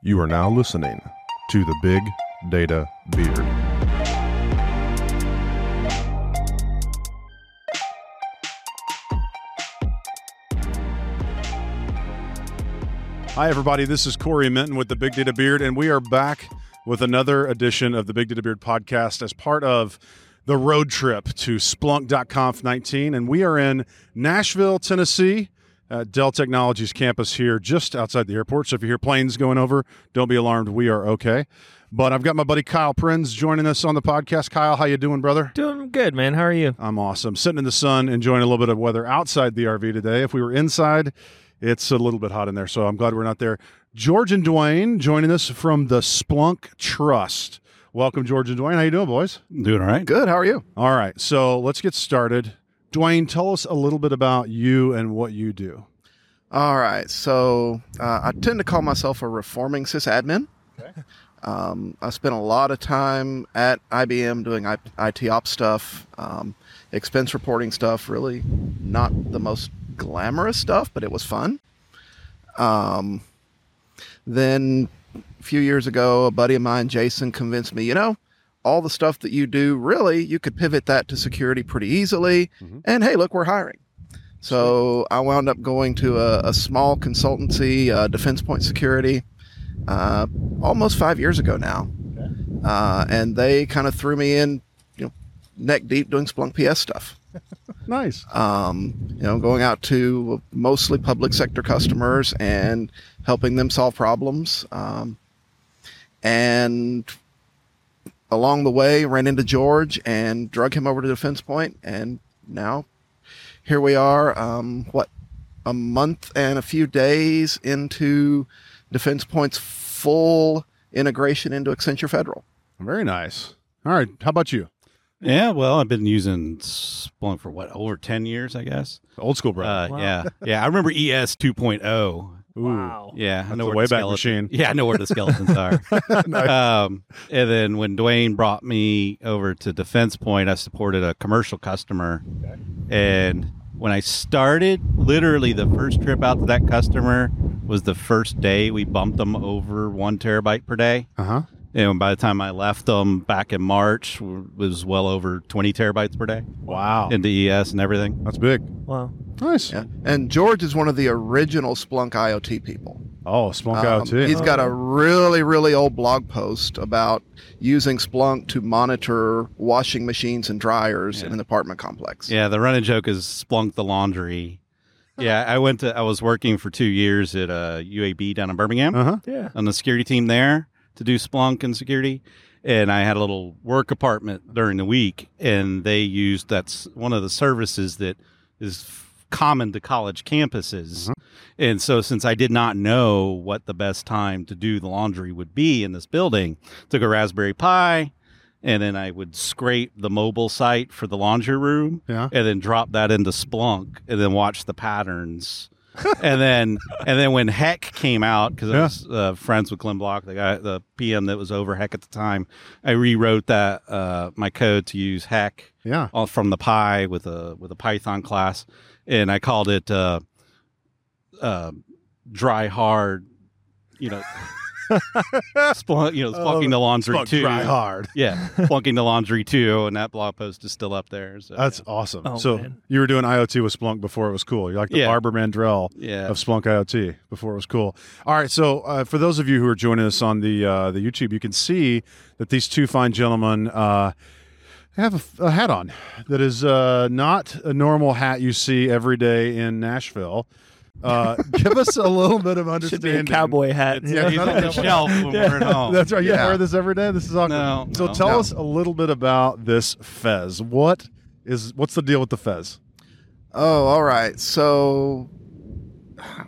You are now listening to the Big Data Beard. Hi, everybody. This is Cory Minton with the Big Data Beard, and we are back with another edition of the Big Data Beard podcast as part of the road trip to Splunk.conf 19. And we are in Nashville, Tennessee at Dell Technologies campus here just outside the airport. So if you hear planes going over, don't be alarmed. We are okay. But I've got my buddy Kyle Prinz joining us on the podcast. Kyle, how you doing, brother? Doing good, man. How are you? I'm awesome. Sitting in the sun, enjoying a little bit of weather outside the RV today. If we were inside, it's a little bit hot in there, so I'm glad we're not there. George and Duane joining us from the Splunk Trust. Welcome, George and Duane. How you doing, boys? Doing all right. Good. How are you? All right, so let's get started. Duane, tell us a little bit about you and what you do. All right. So uh, I tend to call myself a reforming sysadmin. Okay. Um, I spent a lot of time at IBM doing IT ops stuff, um, expense reporting stuff. Really, not the most glamorous stuff, but it was fun. Um, then a few years ago, a buddy of mine, Jason, convinced me, you know, all the stuff that you do, really, you could pivot that to security pretty easily. Mhm. And hey, look, we're hiring. So I wound up going to a, a small consultancy, uh, Defense Point Security, uh, almost five years ago now. Uh, and they kind of threw me in, you know, neck deep doing Splunk PS stuff. Nice. Um, you know, going out to mostly public sector customers and helping them solve problems. Um, and along the way, ran into George and drug him over to Defense Point, and now here we are. Um, what a month and a few days into Defense Point's full integration into Accenture Federal. Very nice. All right, how about you? Yeah, well, I've been using Splunk for what over ten years, I guess. Old school bro. Uh, Wow. Yeah, yeah. I remember ES 2.0. Ooh. Wow. Yeah, I know a where the Wayback skeleton- Machine. Yeah, I know where the skeletons are. um, and then when Duane brought me over to Defense Point, I supported a commercial customer. And when I started, literally the first trip out to that customer was the first day we bumped them over one terabyte per day. Uh huh. And by the time I left them back in March, w- was well over 20 terabytes per day Wow. into ES and everything. That's big. Wow. Nice. Yeah. And George is one of the original Splunk IoT people. Oh, Splunk Um, IoT. He's got a really, really old blog post about using Splunk to monitor washing machines and dryers in an apartment complex. Yeah, the running joke is Splunk the laundry. Yeah, I went to, I was working for two years at uh, UAB down in Birmingham Uh huh. Yeah. on the security team there to do Splunk and security. And I had a little work apartment during the week, and they used that's one of the services that is common to college campuses. Mm-hmm. And so, since I did not know what the best time to do the laundry would be in this building, took a Raspberry Pi, and then I would scrape the mobile site for the laundry room, Yeah. and then drop that into Splunk, and then watch the patterns. and then, and then when HEC came out, because I was uh, friends with Glenn Block, the guy, the PM that was over HEC at the time, I rewrote that uh, my code to use HEC Yeah. all from the Pi with a with a Python class, and I called it uh, uh, dry hard, you know, Splunk, you know, splunking the laundry Splunk too. Try hard. Yeah, splunking the laundry too, and that blog post is still up there. So That's awesome. Oh, so man. you were doing IoT with Splunk before it was cool. You're like the Yeah. Barbara Mandrell yeah, of Splunk IoT before it was cool. All right, so uh, for those of you who are joining us on the uh, the YouTube, you can see that these two fine gentlemen uh, have a hat on that is uh, not a normal hat you see every day in Nashville. Uh, give us a little bit of Should understanding. be a cowboy hat. It's- yeah, he's not on the shelf when we're at home. That's right. You Yeah. wear this every day. This is awkward. No, so no. tell No. us a little bit about this Fez. What is what's the deal with the Fez? Oh, all right. So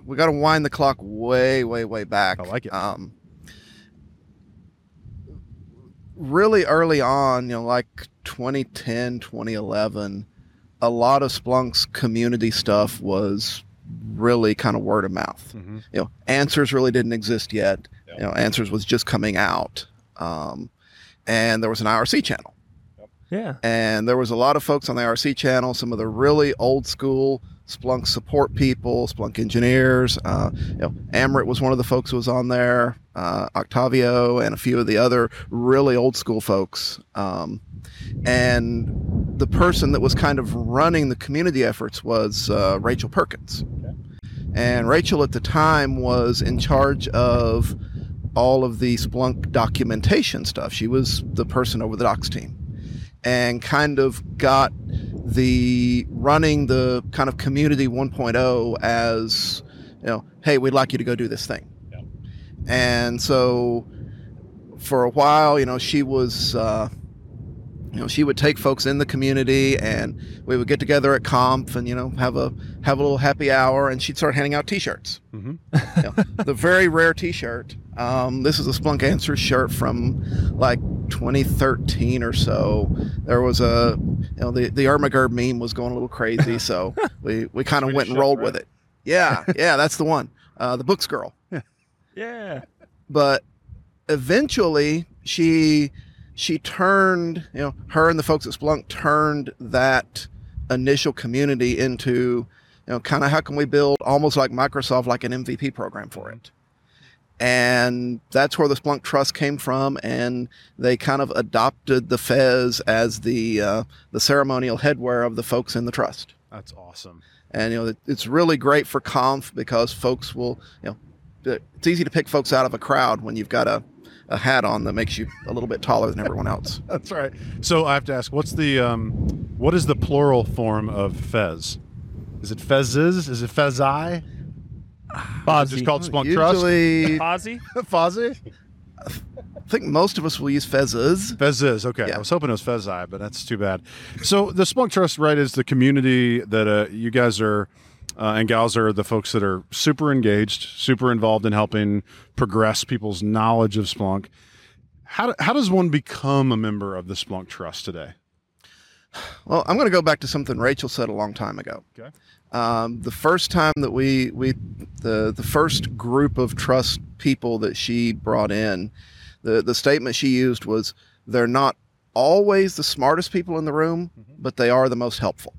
we got to wind the clock way, way, way back. I like it. Um, really early on, you know, like 2010, 2011, a lot of Splunk's community stuff was really kind of word of mouth. Mm-hmm. You know, Answers really didn't exist yet. Yep. You know, Answers was just coming out. Um, and there was an IRC channel. Yeah. and there was a lot of folks on the IRC channel, some of the really old school Splunk support people, Splunk engineers. Uh, you know, Amrit was one of the folks who was on there, uh, Octavio, and a few of the other really old school folks. Um, and the person that was kind of running the community efforts was uh, Rachel Perkins. And Rachel at the time was in charge of all of the Splunk documentation stuff. She was the person over the docs team and kind of got the running the kind of community 1.0 as you know hey we'd like you to go do this thing. And so for a while you know she was uh, you know she would take folks in the community and we would get together at conf and you know have a have a little happy hour and she'd start handing out t-shirts. Mhm. You know, the very rare t-shirt. Um, this is a splunk answers shirt from like 2013 or so there was a you know the the Ermagerd meme was going a little crazy so we we kind of went and rolled right? with it yeah yeah that's the one uh, the books girl Yeah. Yeah. but eventually she she turned you know her and the folks at Splunk turned that initial community into you know kind of how can we build almost like Microsoft like an MVP program for it and that's where the Splunk Trust came from and they kind of adopted the Fez as the uh, the ceremonial headwear of the folks in the trust That's awesome. and you know it's really great for conf because folks will you know it's easy to pick folks out of a crowd when you've got a, a hat on that makes you a little bit taller than everyone else That's right. So I have to ask, what's the um, what is the plural form of fez? Is it fezzes? Is it fezzi? Fozzie. Just called Splunk Trust. usually Fozzie? Fozzie? i think most of us will use fezzes Fezzes, Okay, Yeah. I was hoping it was Fezzi, but that's too bad. So the Splunk Trust, right, is the community that uh, you guys are uh, and gals are the folks that are super engaged, super involved in helping progress people's knowledge of Splunk. How, how does one become a member of the Splunk Trust today? well i'm going to go back to something rachel said a long time ago Okay. Um, the first time that we we the the first group of trust people that she brought in the the statement she used was they're not always the smartest people in the room but they are the most helpful.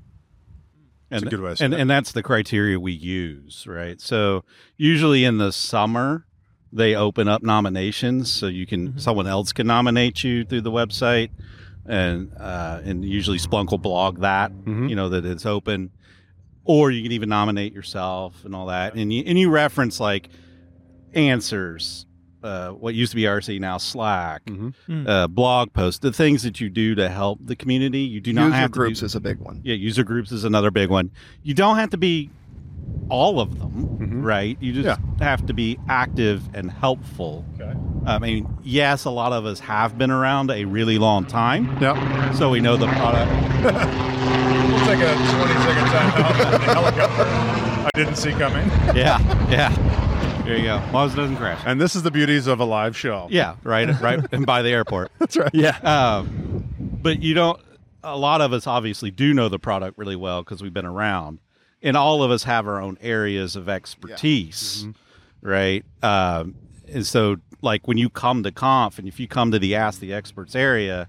That's a good way and, and that's the criteria we use, right? So usually in the summer, they open up nominations so you can someone else can nominate you through the website, and uh, and usually Splunk will blog that, Mhm. you know, that it's open, or you can even nominate yourself and all that, and you and you reference like answers. Uh, what used to be IRC now Slack, Mhm. uh, blog posts, the things that you do to help the community. You do not user have to do- groups is a big one yeah, user groups is another big one. You don't have to be all of them, Mhm. right? You just have to be active and helpful. Okay. I mean, yes, a lot of us have been around a really long time, Yeah. so we know the product. We'll take a 20 second time out the helicopter. I didn't see coming. Yeah, yeah. There you go. As long as it doesn't crash. And this is the beauties of a live show. Yeah, right, right, and by the airport. That's right. Yeah. Um, but you don't. A lot of us obviously do know the product really well because we've been around, and all of us have our own areas of expertise, right? Um, and so, like when you come to conf, and if you come to the Ask the Experts area,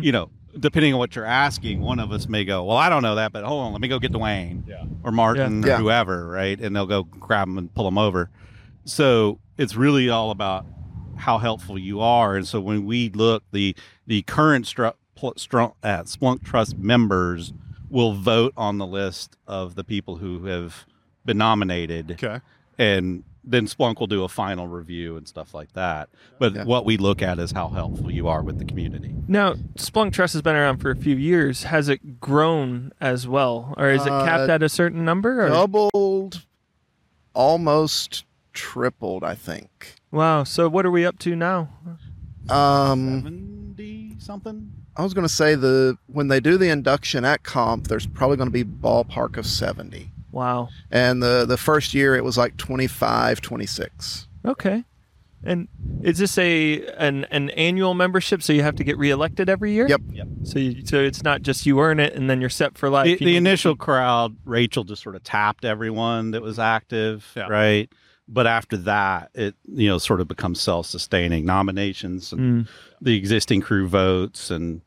you know, depending on what you're asking, one of us may go, "Well, I don't know that, but hold on, let me go get Duane Yeah. or Martin Yeah. or whoever," right? And they'll go grab them and pull them over. So it's really all about how helpful you are. And so when we look, the the current stru- pl- stru- uh, Splunk Trust members will vote on the list of the people who have been nominated, Okay. and then Splunk will do a final review and stuff like that. But Yeah. what we look at is how helpful you are with the community. Now, Splunk Trust has been around for a few years. Has it grown as well, or is it Uh, capped at a certain number? Or? doubled almost tripled i think Wow. So what are we up to now? um Seventy something. i was going to say the when they do the induction at conf there's probably going to be ballpark of 70 Wow. and the the first year it was like 25 26 Okay. And is this a an, an annual membership? So you have to get reelected every year? Yep. Yep. So you, so it's not just you earn it and then you're set for life. the, the initial crowd, Rachel just sort of tapped everyone that was active, Yeah. right? But after that, it you know sort of becomes self-sustaining. Nominations and Mm. the existing crew votes, and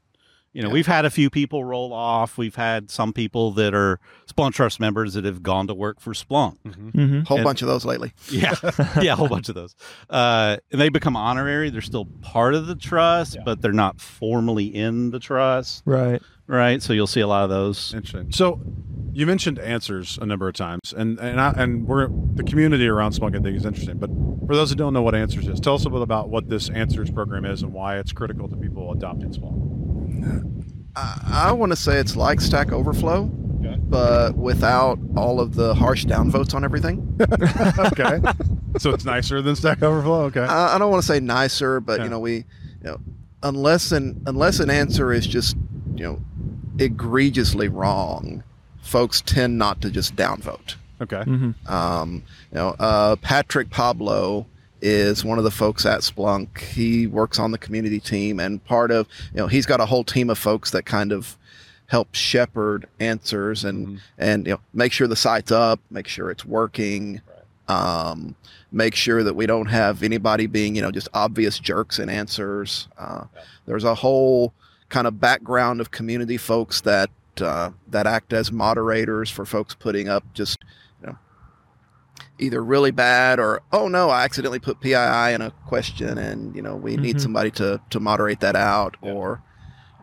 You know, Yeah. we've had a few people roll off. We've had some people that are Splunk Trust members that have gone to work for Splunk. Mm-hmm. Whole And- bunch of those lately. Yeah, yeah, a whole bunch of those. Uh, and they become honorary. They're still part of the trust, but they're not formally in the trust, Right. right? So you'll see a lot of those. Interesting. So, you mentioned answers a number of times, and and I, and we're the community around Splunk. I think is interesting. But for those who don't know what answers is, tell us a bit about what this answers program is and why it's critical to people adopting Splunk. I, I want to say it's like Stack Overflow, Okay. but without all of the harsh downvotes on everything. okay. so it's nicer than Stack Overflow. Okay. I, I don't want to say nicer, but Yeah. you know, we, you know, unless an unless an answer is just you know egregiously wrong, folks tend not to just downvote. okay. Mm-hmm. Um, you know, uh, Patrick Pablo is one of the folks at Splunk. He works on the community team, and part of you know he's got a whole team of folks that kind of help shepherd answers and Mhm. and you know make sure the site's up, make sure it's working. Um, make sure that we don't have anybody being, you know, just obvious jerks in answers. Uh, There's a whole kind of background of community folks that uh, that act as moderators for folks putting up just, either really bad or oh no, I accidentally put PII in a question, and you know we need Mhm. somebody to to moderate that out, or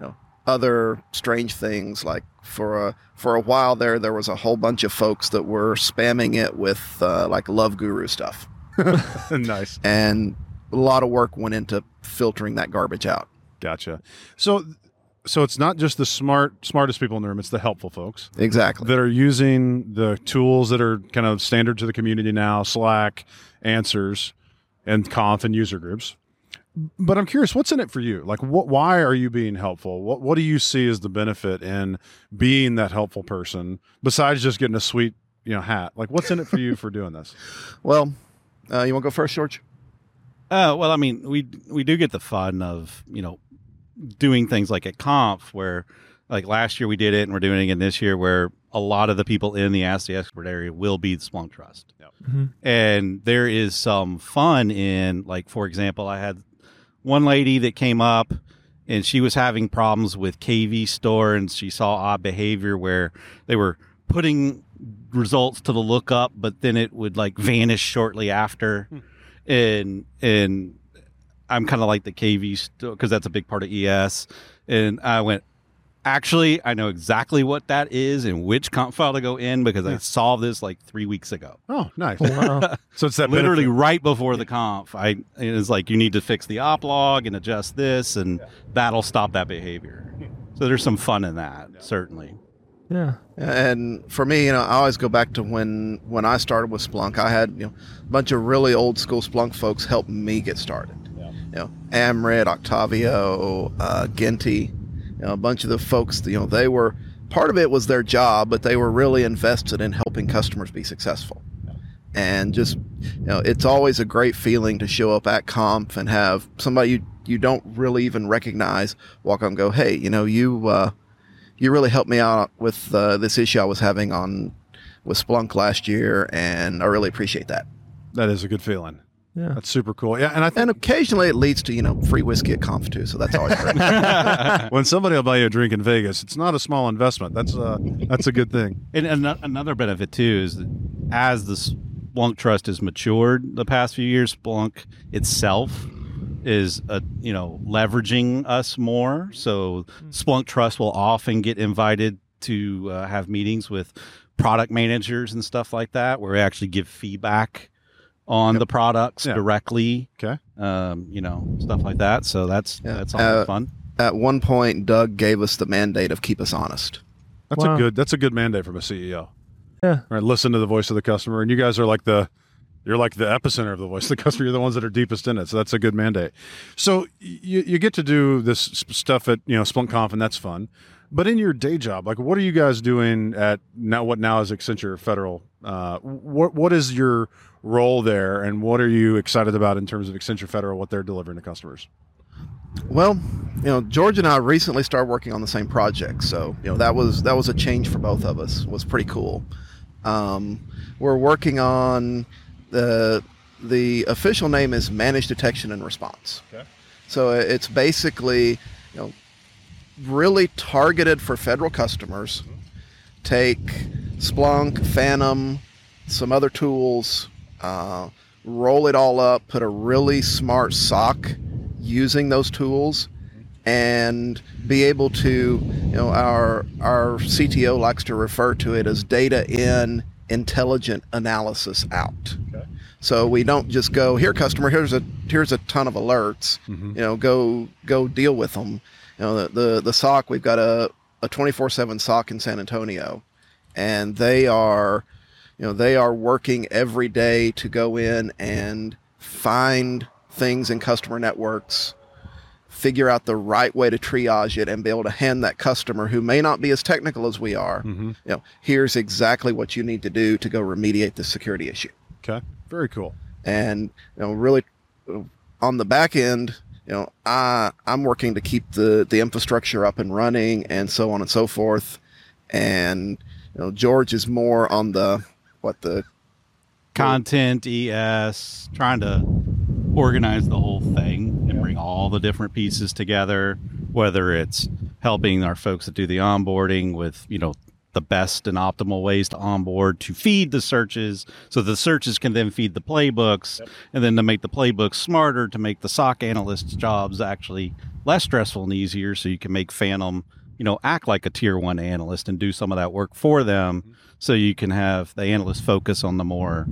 you know other strange things like for a for a while there there was a whole bunch of folks that were spamming it with uh, like love guru stuff nice. and a lot of work went into filtering that garbage out Gotcha. So, so it's not just the smart, smartest people in the room; it's the helpful folks exactly that are using the tools that are kind of standard to the community now: Slack, Answers, and Conf and user groups. But I'm curious, what's in it for you? Like, what? Why are you being helpful? What What do you see as the benefit in being that helpful person besides just getting a sweet, you know, hat? Like, what's in it for you for doing this? well uh, you want to go first george Uh, well, I mean, we we do get the fun of you know doing things like at Conf, where like last year we did it, and we're doing it again this year, where a lot of the people in the Ask the Expert area will be the Splunk Trust, Mhm. and there is some fun in like, for example, I had one lady that came up. And she was having problems with KV Store, and she saw odd behavior where they were putting results to the lookup, but then it would like vanish shortly after and and I'm kind of like the KV because that's a big part of ES. And I went, actually, I know exactly what that is and which conf file to go in because I Yeah. solved this like three weeks ago. Oh, nice. Oh, wow. So it's that Literally benefit. right before the conf, I it was like you need to fix the op log and adjust this, and that'll stop that behavior. So there's some fun in that, certainly. yeah. And for me, you know, I always go back to when when I started with Splunk. I had you know a bunch of really old school Splunk folks help me get started. You know, Amrit, Octavio, uh, you know, a bunch of the folks. You know, they were part of it was their job, but they were really invested in helping customers be successful. And just you know, it's always a great feeling to show up at Conf and have somebody you you don't really even recognize walk and go, "Hey, you know, you." Uh, you really helped me out with uh, this issue I was having on with Splunk last year, and I really appreciate that. That is a good feeling. Yeah. That's super cool. Yeah, and I think And occasionally it leads to you know free whiskey at conf too, so that's always great. when somebody will buy you a drink in Vegas, it's not a small investment. That's a that's a good thing. And ano- another benefit too is that as the Splunk Trust has matured the past few years, Splunk itself is a, you know leveraging us more. So Splunk Trust will often get invited to uh, have meetings with product managers and stuff like that, where we actually give feedback on Yep. the products Yeah. directly. Okay. Um, you know stuff like that. So that's Yeah. that's all Uh, fun. At one point, Doug gave us the mandate of keep us honest. That's Wow. a good that's a good mandate from a CEO. Yeah. All right, listen to the voice of the customer, and you guys are like the you're like the epicenter of the voice of the customer. You're the ones that are deepest in it, so that's a good mandate. So you you get to do this stuff at you know Splunk Conf, and that's fun. But in your day job, like what are you guys doing at now? What now is Accenture Federal? Uh, what what is your role there, and what are you excited about in terms of Accenture Federal? What they're delivering to customers? Well, you know, George and I recently started working on the same project, so you know that was that was a change for both of us. It was pretty cool. Um, we're working on the the official name is Managed Detection and Response. Okay. So it's basically, you know, really targeted for federal customers. Take Splunk, Phantom, some other tools, uh, roll it all up, put a really smart SOC using those tools, and be able to, you know, our our CTO likes to refer to it as data in, intelligent analysis out. Okay. So we don't just go here, customer. Here's a here's a ton of alerts. Mm-hmm. You know, go go deal with them. You know, the the, the SOC. We've got a a twenty four seven SOC in San Antonio, and they are, you know, they are working every day to go in and find things in customer networks, figure out the right way to triage it, and be able to hand that customer who may not be as technical as we are, Mm-hmm. you know, here's exactly what you need to do to go remediate the security issue Okay. Very cool. and you know really on the back end you know i i'm working to keep the the infrastructure up and running and so on and so forth. And you know george is more on the what the content es trying to organize the whole thing and bring all the different pieces together whether it's helping our folks that do the onboarding with you know the best and optimal ways to onboard to feed the searches so the searches can then feed the playbooks and then to make the playbooks smarter to make the soc analysts jobs actually less stressful and easier so you can make phantom you know act like a tier one analyst and do some of that work for them mm-hmm. so you can have the analyst focus on the more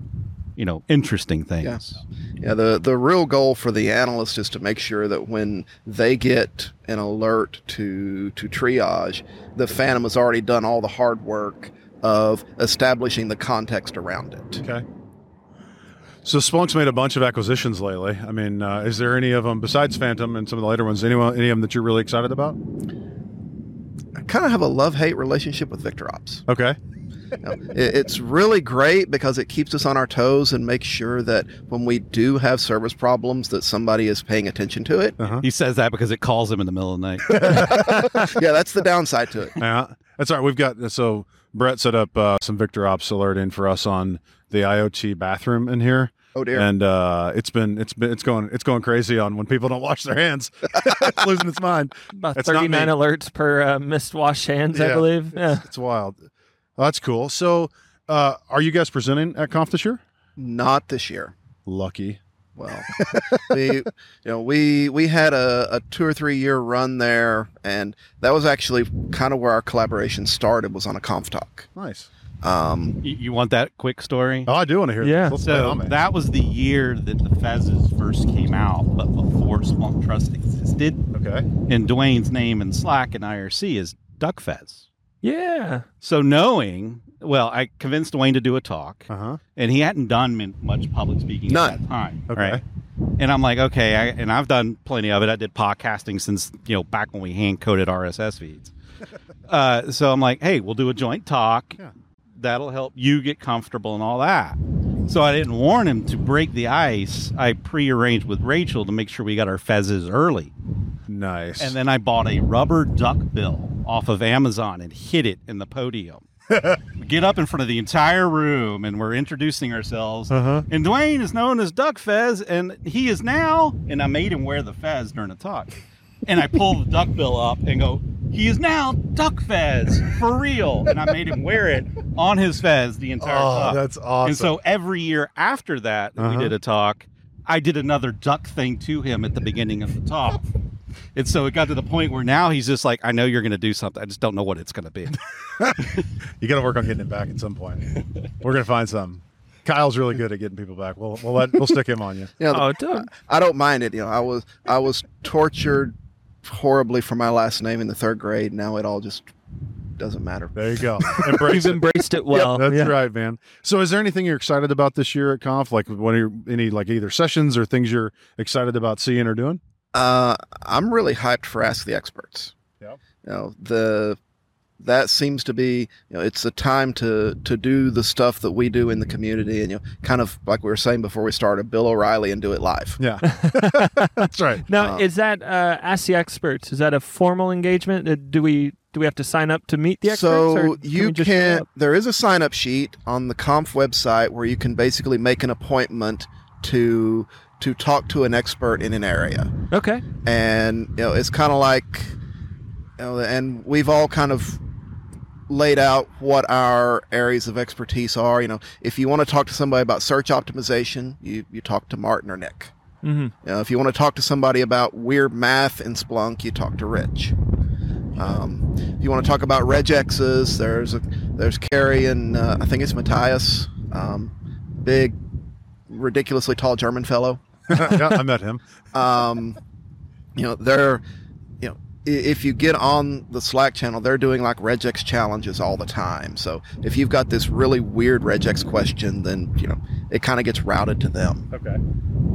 you know interesting things yeah the the real goal for the analyst is to make sure that when they get an alert to to triage the phantom has already done all the hard work of establishing the context around it Okay. So Splunk's made a bunch of acquisitions lately. I mean, uh, is there any of them besides Phantom and some of the later ones? Anyone, any of them that you're really excited about? I kind of have a love-hate relationship with victorops Okay. You know, it- it's really great because it keeps us on our toes and makes sure that when we do have service problems that somebody is paying attention to it Uh-huh. he says that because it calls him in the middle of the night yeah that's the downside to it Yeah, that's all right. We've got so Brett set up uh, some VictorOps alert in for us on the IoT bathroom in here, oh dear and uh, it's been it's been it's going it's going crazy on when people don't wash their hands. it's losing its mind. About It's not 39 alerts per uh, missed wash hands, I believe. Yeah. It's wild. Well, that's cool. So, uh, are you guys presenting at Conf this year? not this year Lucky. well we you know we we had a, a two or three year run there and that was actually kind of where our collaboration started was on a conf talk Nice. Um, you, you want that quick story Oh, I do want to hear. Yeah. This. Let's So on that was the year that the Fezzes first came out, but before Splunk Trust existed. okay. And Duane's name in Slack and IRC is DuckFez. Yeah. So knowing, well, I convinced Duane to do a talk, Uh huh. and he hadn't done much public speaking None. at that time. Okay. Right? And I'm like, okay, I, and I've done plenty of it. I did podcasting since you know back when we hand coded RSS feeds. uh, so I'm like, hey, we'll do a joint talk. Yeah. That'll help you get comfortable and all that. So I didn't warn him to break the ice. I prearranged with Rachel to make sure we got our fezzes early. Nice. And then I bought a rubber duck bill off of Amazon and hid it in the podium. get up in front of the entire room and we're introducing ourselves. Uh-huh. And Duane is known as DuckFez, and he is now, and I made him wear the fez during the talk. And I pull the duck bill up and go, he is now DuckFez for real. And I made him wear it on his fez the entire oh, talk. that's awesome. And so every year after that, that Uh-huh. we did a talk. I did another duck thing to him at the beginning of the talk. And so it got to the point where now he's just like, I know you're going to do something. I just don't know what it's going to be. you got to work on getting it back at some point. We're gonna find some. Kyle's really good at getting people back. We'll we'll let we'll stick him on you. you know, Oh, don't. I don't mind it. You know, I was I was tortured horribly for my last name in the third grade. Now it all just doesn't matter. There you go. Embrace You've it. embraced it well. That's yeah. right, man. So, is there anything you're excited about this year at Conf? Like, what are your, any like either sessions or things you're excited about seeing or doing? Uh, I'm really hyped for Ask the Experts. Yeah. You know the that seems to be you know it's the time to to do the stuff that we do in the community and you know kind of like we were saying before we started Bill O'Reilly and do it live. Yeah, that's right. Now, Uh, is that uh, Ask the Experts? Is that a formal engagement? Uh, Do we do we have to sign up to meet the experts? So can you we just show can. There is a sign up sheet on the Conf website where you can basically make an appointment to to talk to an expert in an area, Okay. and you know it's kind of like you know, and we've all kind of laid out what our areas of expertise are. You know, if you want to talk to somebody about search optimization, you, you talk to Martin or Nick. hmm You know, if you want to talk to somebody about weird math in Splunk, you talk to Rich. Um, if you want to talk about regexes, there's a, there's Carrie and uh, I think it's Matthias, um, big, ridiculously tall German fellow. yeah, I met him. Um, you know, they're you know i- if you get on the Slack channel, they're doing like regex challenges all the time. So if you've got this really weird regex question, then you know it kind of gets routed to them. Okay.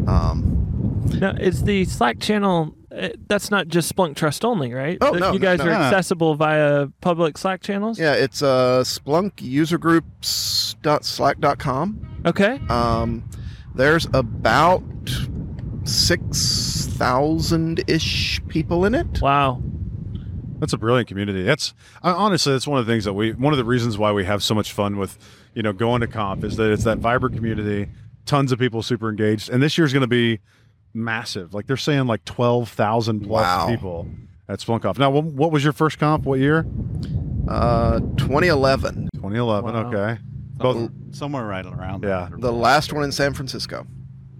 Um, Now, is the Slack channel? Uh, that's not just Splunk Trust only, right? Oh, That no, you guys no, are no, no. accessible via public Slack channels. Yeah, it's uh, Splunk user groups.slack.com. Okay. Um, there's about 6,000 ish people in it. Wow. That's a brilliant community. That's I, honestly that's one of the things that we one of the reasons why we have so much fun with you know going to conf is that it's that vibrant community, tons of people super engaged, and this year's going to be massive. Like they're saying like twelve thousand plus Wow. people at SplunkConf. Now, what, what was your first conf? What year? Uh, 2011, 2011. Wow. Okay. Both. somewhere right around. Yeah. that. the last one in San Francisco,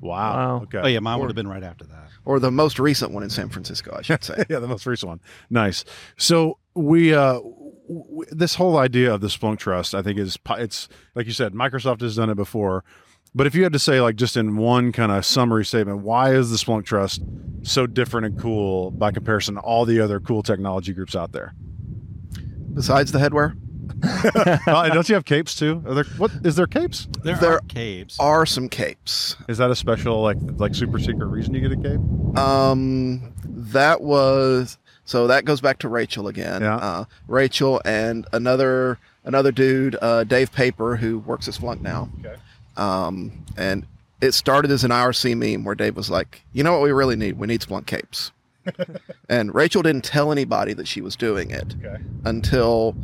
Wow. Wow. Okay. Oh yeah, mine would have been right after that. Or the most recent one in San Francisco, I should say. yeah, the most recent one. Nice. So we uh w- this whole idea of the Splunk Trust, I think, is it's like you said, Microsoft has done it before. But if you had to say, like, just in one kind of summary statement, why is the Splunk Trust so different and cool by comparison to all the other cool technology groups out there? Besides the headwear, uh, don't you have capes too? Are there, what is there capes? There, There are capes. are some capes. Is that a special like like super secret reason you get a cape? Um, that was so that goes back to Rachel again. Yeah. Uh, Rachel and another another dude, uh, Dave Paper, who works at Splunk now. Okay. Um, and it started as an IRC meme where Dave was like, "You know what we really need? We need Splunk capes." and Rachel didn't tell anybody that she was doing it Okay. until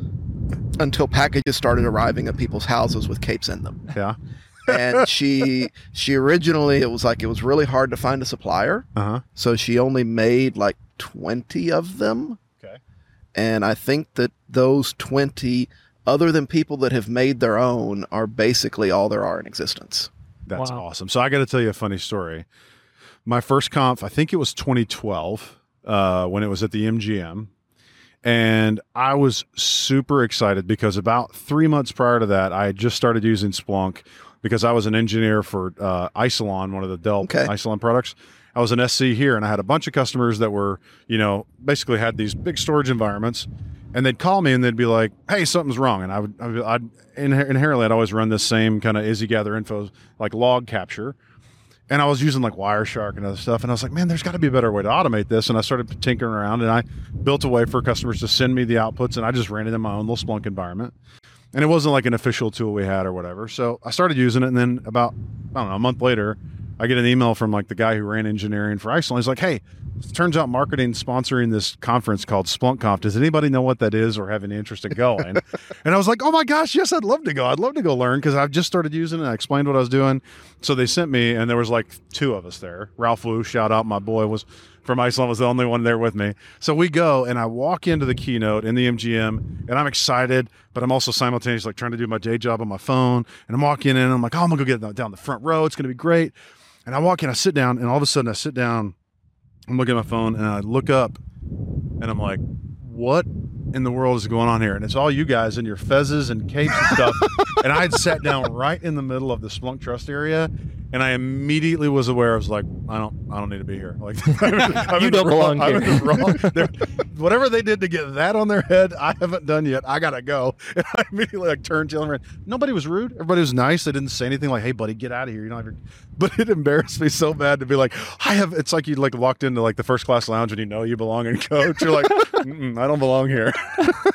until packages started arriving at people's houses with capes in them. Yeah. and she she originally it was like it was really hard to find a supplier. Uh huh. So she only made like 20 of them. Okay. And I think that those 20, other than people that have made their own, are basically all there are in existence. That's Wow. awesome. So I got to tell you a funny story. My first conf, I think it was 2012, uh, when it was at the MGM, and I was super excited because about three months prior to that, I had just started using Splunk because I was an engineer for uh, Isilon, one of the Dell Okay. Isilon products. I was an SC here, and I had a bunch of customers that were, you know, basically had these big storage environments, and they'd call me and they'd be like, "Hey, something's wrong," and I would, I would I'd inherently I'd always run this same kind of isi_gather_info like log capture, and I was using like Wireshark and other stuff, and I was like, "Man, there's got to be a better way to automate this," and I started tinkering around, and I built a way for customers to send me the outputs, and I just ran it in my own little Splunk environment. And it wasn't like an official tool we had or whatever. So I started using it, and then about I don't know a month later, I get an email from like the guy who ran engineering for Isilon. He's like, "Hey, it turns out marketing sponsoring this conference called SplunkConf. Does anybody know what that is or have any interest in going?" and I was like, "Oh my gosh, yes, I'd love to go. I'd love to go learn because I've just started using it. I explained what I was doing. So they sent me, and there was like two of us there. Ralph Wu, shout out, my boy was from Isilon was the only one there with me. So we go, and I walk into the keynote in the MGM, and I'm excited, but I'm also simultaneously like trying to do my day job on my phone. And I'm walking in, and I'm like, "Oh, I'm gonna go get down the front row. It's gonna be great." And I walk in, I sit down, and all of a sudden I sit down, I'm looking at my phone, and I look up, and I'm like, what in the world is going on here? And it's all you guys in your fezzes and capes and stuff. and I had sat down right in the middle of the Splunk Trust area, and I immediately was aware. I was like, I don't, I don't need to be here. Like, I'm You in the don't wrong- belong I'm here. the whatever they did to get that on their head, I haven't done yet. I gotta go. And I immediately like turned to them. and ran. Nobody was rude. Everybody was nice. They didn't say anything like, "Hey, buddy, get out of here." You know, have your-" but it embarrassed me so bad to be like, I have. It's like you like walked into like the first class lounge and you know you belong in coach. You're like, I don't belong here.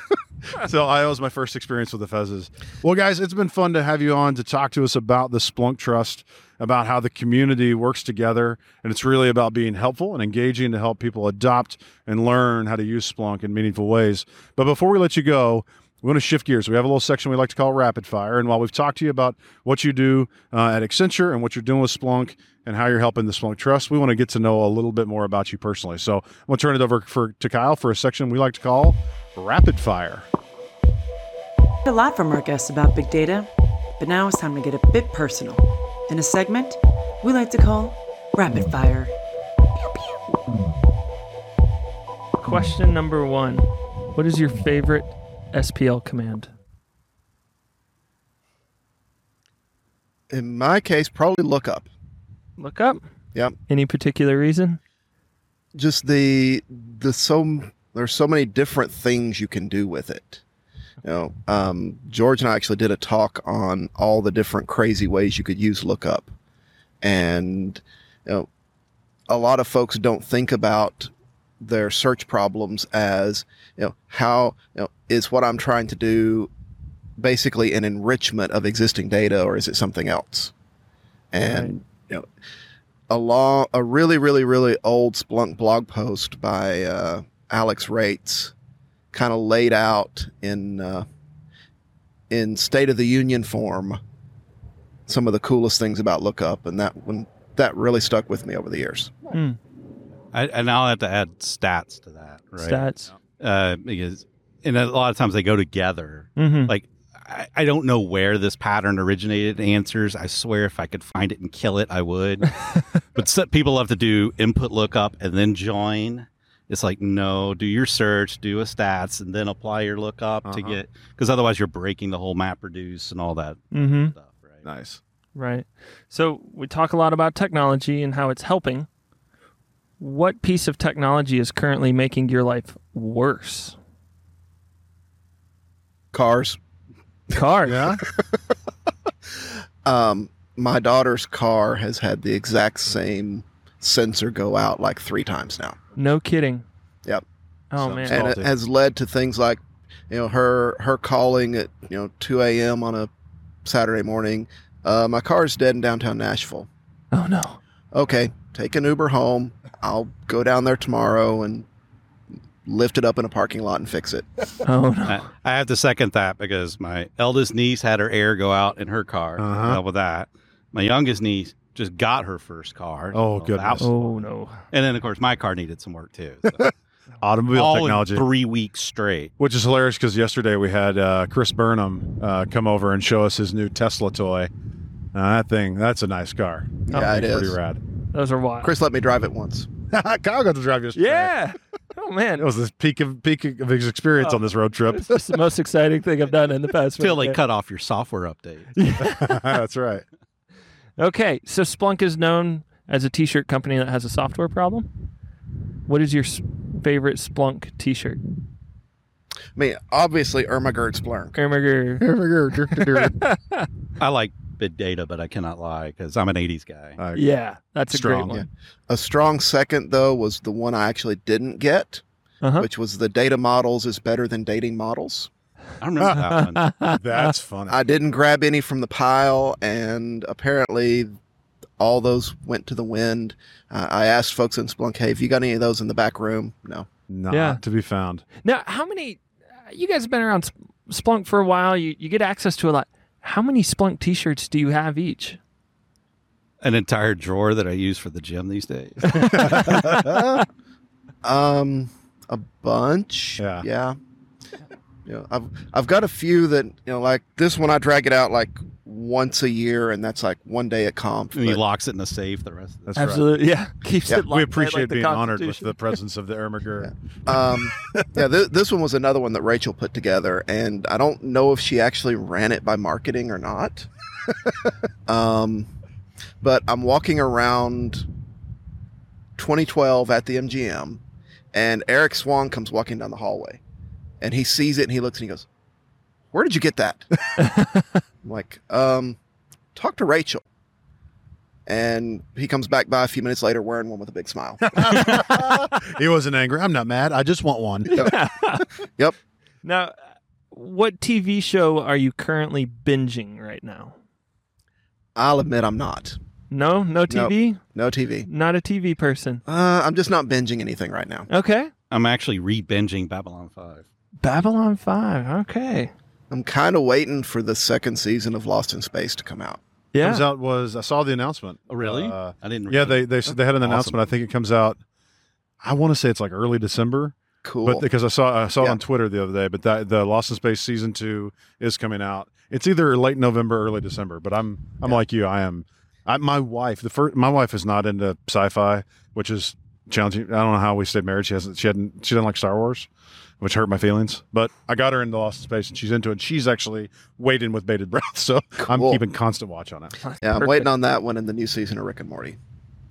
so I was my first experience with the fezzes. Well, guys, it's been fun to have you on to talk to us about the Splunk Trust, about how the community works together, and it's really about being helpful and engaging to help people adopt and learn how to use Splunk in meaningful ways. But before we let you go, we want to shift gears. We have a little section we like to call rapid fire. And while we've talked to you about what you do uh, at Accenture and what you're doing with Splunk and how you're helping the Splunk Trust, we want to get to know a little bit more about you personally. So I'm going to turn it over for, to Kyle for a section we like to call rapid fire. A lot from our guests about big data, but now it's time to get a bit personal. In a segment we like to call Rapid Fire. Question number one What is your favorite SPL command? In my case, probably lookup. Look up. Yep. Any particular reason? Just the the so there's so many different things you can do with it. You know, um, George and I actually did a talk on all the different crazy ways you could use lookup, and you know, a lot of folks don't think about their search problems as you know how you know is what I'm trying to do basically an enrichment of existing data or is it something else? And you know, a long, a really, really, really old Splunk blog post by uh, Alex Rates kind of laid out in uh, in State of the Union form some of the coolest things about lookup, and that one that really stuck with me over the years. Hmm. I, and I'll have to add stats to that, right? Stats. Uh, because and a lot of times they go together. Mm-hmm. Like I, I don't know where this pattern originated. Answers. I swear, if I could find it and kill it, I would. but so, people love to do input lookup and then join. It's like no, do your search, do a stats, and then apply your lookup to Uh-huh. get because otherwise you're breaking the whole map reduce and all that mm-hmm. stuff, right? Nice. Right. So we talk a lot about technology and how it's helping. What piece of technology is currently making your life worse? Cars. Cars. Yeah. Um, my daughter's car has had the exact same sensor go out like three times now. No kidding. Yep. Oh So- man. and it has led to things like you know her her calling at you know 2 a.m on a saturday morning uh, my car's dead in downtown nashville oh no. okay take an uber home i'll go down there tomorrow and lift it up in a parking lot and fix it Oh no. I, I have to second that because my eldest niece had her air go out in her car. Uh-huh. Dealt with that. My youngest niece just got her first car. Oh, So that goodness. was- Oh no. and then of course my car needed some work too. So Automobile all technology. in three weeks straight. Which is hilarious because yesterday we had uh, Chris Burnham uh, come over and show us his new Tesla toy. Uh, that thing, that's a nice car. yeah it Pretty is rad. Those are wild. chris let me drive it once Kyle got to drive yesterday. Yeah. Oh man. It was the peak of peak of his experience Oh. on this road trip. It's the most exciting thing I've done in the past. Until week. they cut off your software update. that's right. Okay, so Splunk is known as a t-shirt company that has a software problem. What is your favorite Splunk t-shirt? i mean obviously irma gertz blurk Ermiger. I like big data, but I cannot lie because I'm an '80s guy. Uh, Yeah, that's a Strong, great one. a strong second though was the one i actually didn't get Uh-huh. which was the data models is better than dating models I remember that one. That's funny. I didn't grab any from the pile, and apparently all those went to the wind. Uh, I asked folks in Splunk, hey, have you got any of those in the back room? No. Not Yeah. to be found. Now, how many? You guys have been around Splunk for a while. You you get access to a lot. How many Splunk T-shirts do you have each? An entire drawer that I use for the gym these days. Um, a bunch. Yeah. Yeah. You know, I've I've got a few that you know, like this one. I drag it out like once a year, and that's like one day at conf. and he locks it in the safe the rest of the That's right. Absolutely, yeah. Keeps Yeah, it. We locked tight appreciate like being honored with the presence of the Ermiger. Um, yeah, th- this one was another one that Rachel put together, and I don't know if she actually ran it by marketing or not. um, but I'm walking around 2012 at the MGM, and Erik Swan comes walking down the hallway, and he sees it and he looks and he goes, "Where did you get that?" I'm like, um, talk to Rachel. And he comes back by a few minutes later wearing one with a big smile. he wasn't angry. I'm not mad. I just want one. yep. Now, what TV show are you currently binging right now? I'll admit I'm not. No, no TV. No TV. Not a TV person. Uh, I'm just not binging anything right now. Okay. I'm actually re-binging Babylon 5. Babylon 5. Okay. I'm kind of waiting for the second season of Lost in Space to come out. Yeah. Comes out was I saw the announcement. Oh, really? Uh, I didn't. yeah, they they they had an Awesome. announcement. I think it comes out. I want to say it's like early December, Cool. but because I saw I saw it on Twitter the other day. But that the Lost in Space season two is coming out. It's either late November, or early December. But I'm I'm Yeah. like you. I am. I, my wife, the first, my wife is not into sci-fi, which is challenging. I don't know how we stayed married. She hasn't. She hadn't. She didn't like Star Wars, which hurt my feelings. But I got her into Lost Space, and she's into it. She's actually waiting with bated breath. So I'm keeping constant watch on it. yeah, I'm waiting on that one in the new season of Rick and Morty.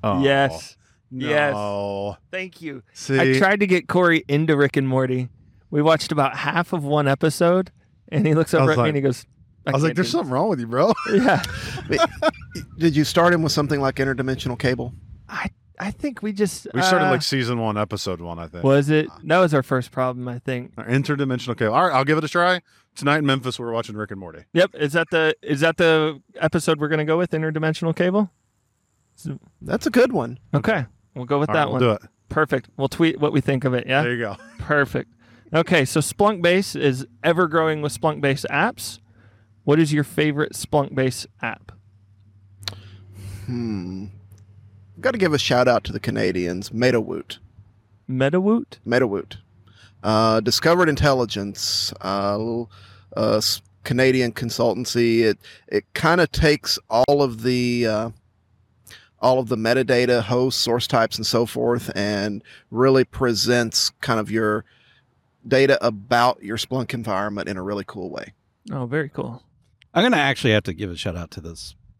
Oh, Yes. Yes. No. Thank you. See, I tried to get Cory into Rick and Morty. We watched about half of one episode, and he looks over was at me and he goes, I was like, "There's do something wrong with you, bro." Yeah. Did you start him with something like interdimensional cable? I I think we just We started uh, like season one, episode one. I think. was it that was our first problem I think. Our interdimensional cable. All right, I'll give it a try. Tonight in Memphis, we're watching Rick and Morty. Yep, is that the is that the episode we're gonna go with interdimensional cable? That's a good one. Okay, we'll go with All right, that we'll one. do it. Perfect. We'll tweet what we think of it. Yeah, There you go. perfect. Okay, so Splunk Base is ever growing with Splunk Base apps. What is your favorite Splunk Base app? Hmm. Got to give a shout out to the Canadians, MetaWoot. MetaWoot. MetaWoot. Uh, Discovered Intelligence, uh, uh, Canadian consultancy. It it kind of takes all of the uh, all of the metadata, hosts, source types, and so forth, and really presents kind of your data about your Splunk environment in a really cool way. Oh, very cool. I'm gonna actually have to give a shout out to the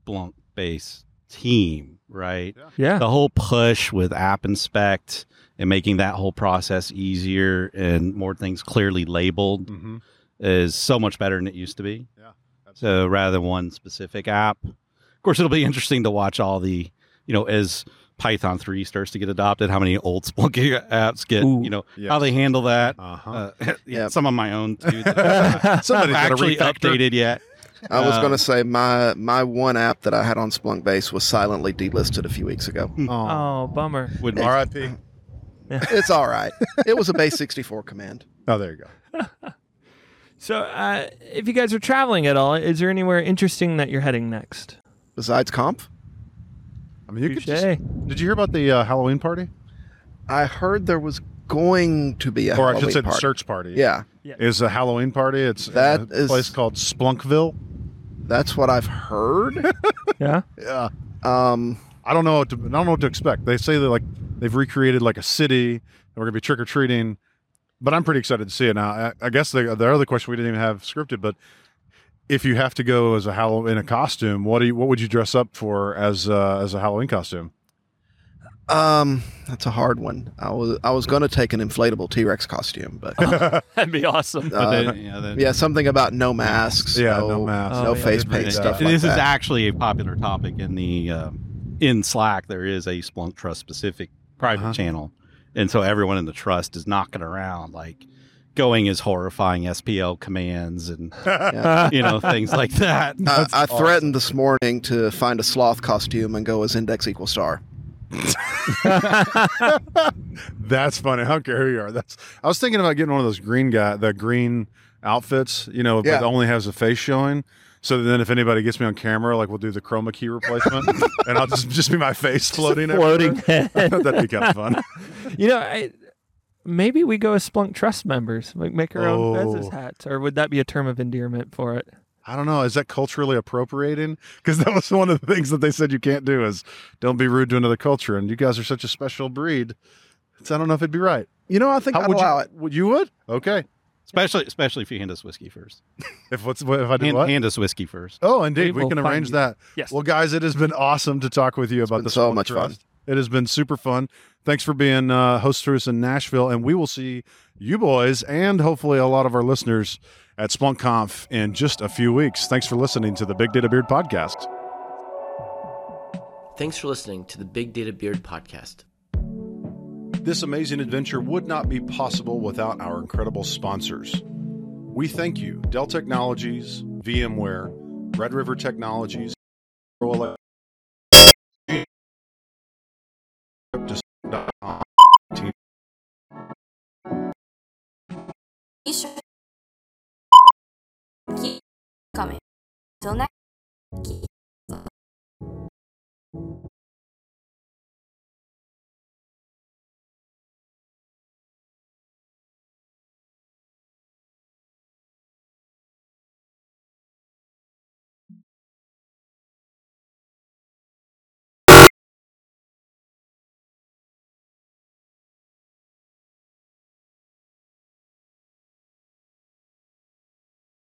Splunk base team, right? Yeah. The whole push with App Inspect and making that whole process easier and more things clearly labeled Mm-hmm. is so much better than it used to be. Yeah, So rather than one specific app, of course, it'll be interesting to watch all the, you know, as Python 3 starts to get adopted, how many old Splunk apps get, Ooh. you know, Yes. how they handle that. Uh-huh. Uh, yeah, Yeah. some of my own too. that Somebody's haven't got actually updated yet. I was Uh, going to say my my one app that I had on Splunk Base was silently delisted a few weeks ago. Oh. Oh, bummer. Would R.I.P. it's all right. It was a base 64 command. Oh, there you go. So, uh, if you guys are traveling at all, is there anywhere interesting that you're heading next? Besides Conf, I mean, you could Touche. just, Did you hear about the uh, Halloween party, I heard there was going to be a or I should Halloween say the party. search party? Yeah, is a Halloween party. It's That a is- place called Splunkville. that's what I've heard. Yeah. Yeah. um, I don't know what to, I don't know what to expect. They say that like they've recreated like a city and we're gonna be trick or treating, but I'm pretty excited to see it now. I, I guess the the other question we didn't even have scripted, but if you have to go as a Halloween in a costume, what do you what would you dress up for as uh, as a Halloween costume? Um, that's a hard one. I was I was going to take an inflatable T Rex costume, but That'd be awesome. but uh, then, yeah, then- yeah, something about no masks. Yeah, no, no masks. no Oh, face Didn't paint read stuff like this is actually a popular topic in the um, in Slack. There is a Splunk Trust specific private Uh-huh. channel, and so everyone in the trust is knocking around like going as horrifying SPL commands and Yeah. you know things like that. I, I awesome. threatened this morning to find a sloth costume and go as index equal star. That's funny. I don't care who you are. That's. I was thinking about getting one of those green guy, the green outfits. You know, Yeah. but only has a face showing. So then, if anybody gets me on camera, like we'll do the chroma key replacement, and I'll just just be my face floating. Floating everywhere. head. That'd be kind of fun. you know, I, maybe we go as Splunk Trust members, like make our own Oh. Bezos hats, or would that be a term of endearment for it? I don't know. Is that culturally appropriating? Because that was one of the things that they said you can't do is don't be rude to another culture. And you guys are such a special breed. So I don't know if it'd be right. You know, I think How I'd would allow you? it. Would you would? Okay. especially especially if you hand us whiskey first. If what's if I did Hand, what? hand us whiskey first. Oh, indeed. We We, can arrange you. that. Yes. Well, guys, it has been awesome to talk with you about been the so Splunk much fun. It has been super fun. Thanks for being uh, host to us in Nashville, and we will see you boys and hopefully a lot of our listeners at SplunkConf in just a few weeks. Thanks for listening to the Big Data Beard podcast. Thanks for listening to the Big Data Beard podcast. This amazing adventure would not be possible without our incredible sponsors. We thank you, Dell Technologies, VMware, Red River Technologies, sure keep coming. Till next. Keep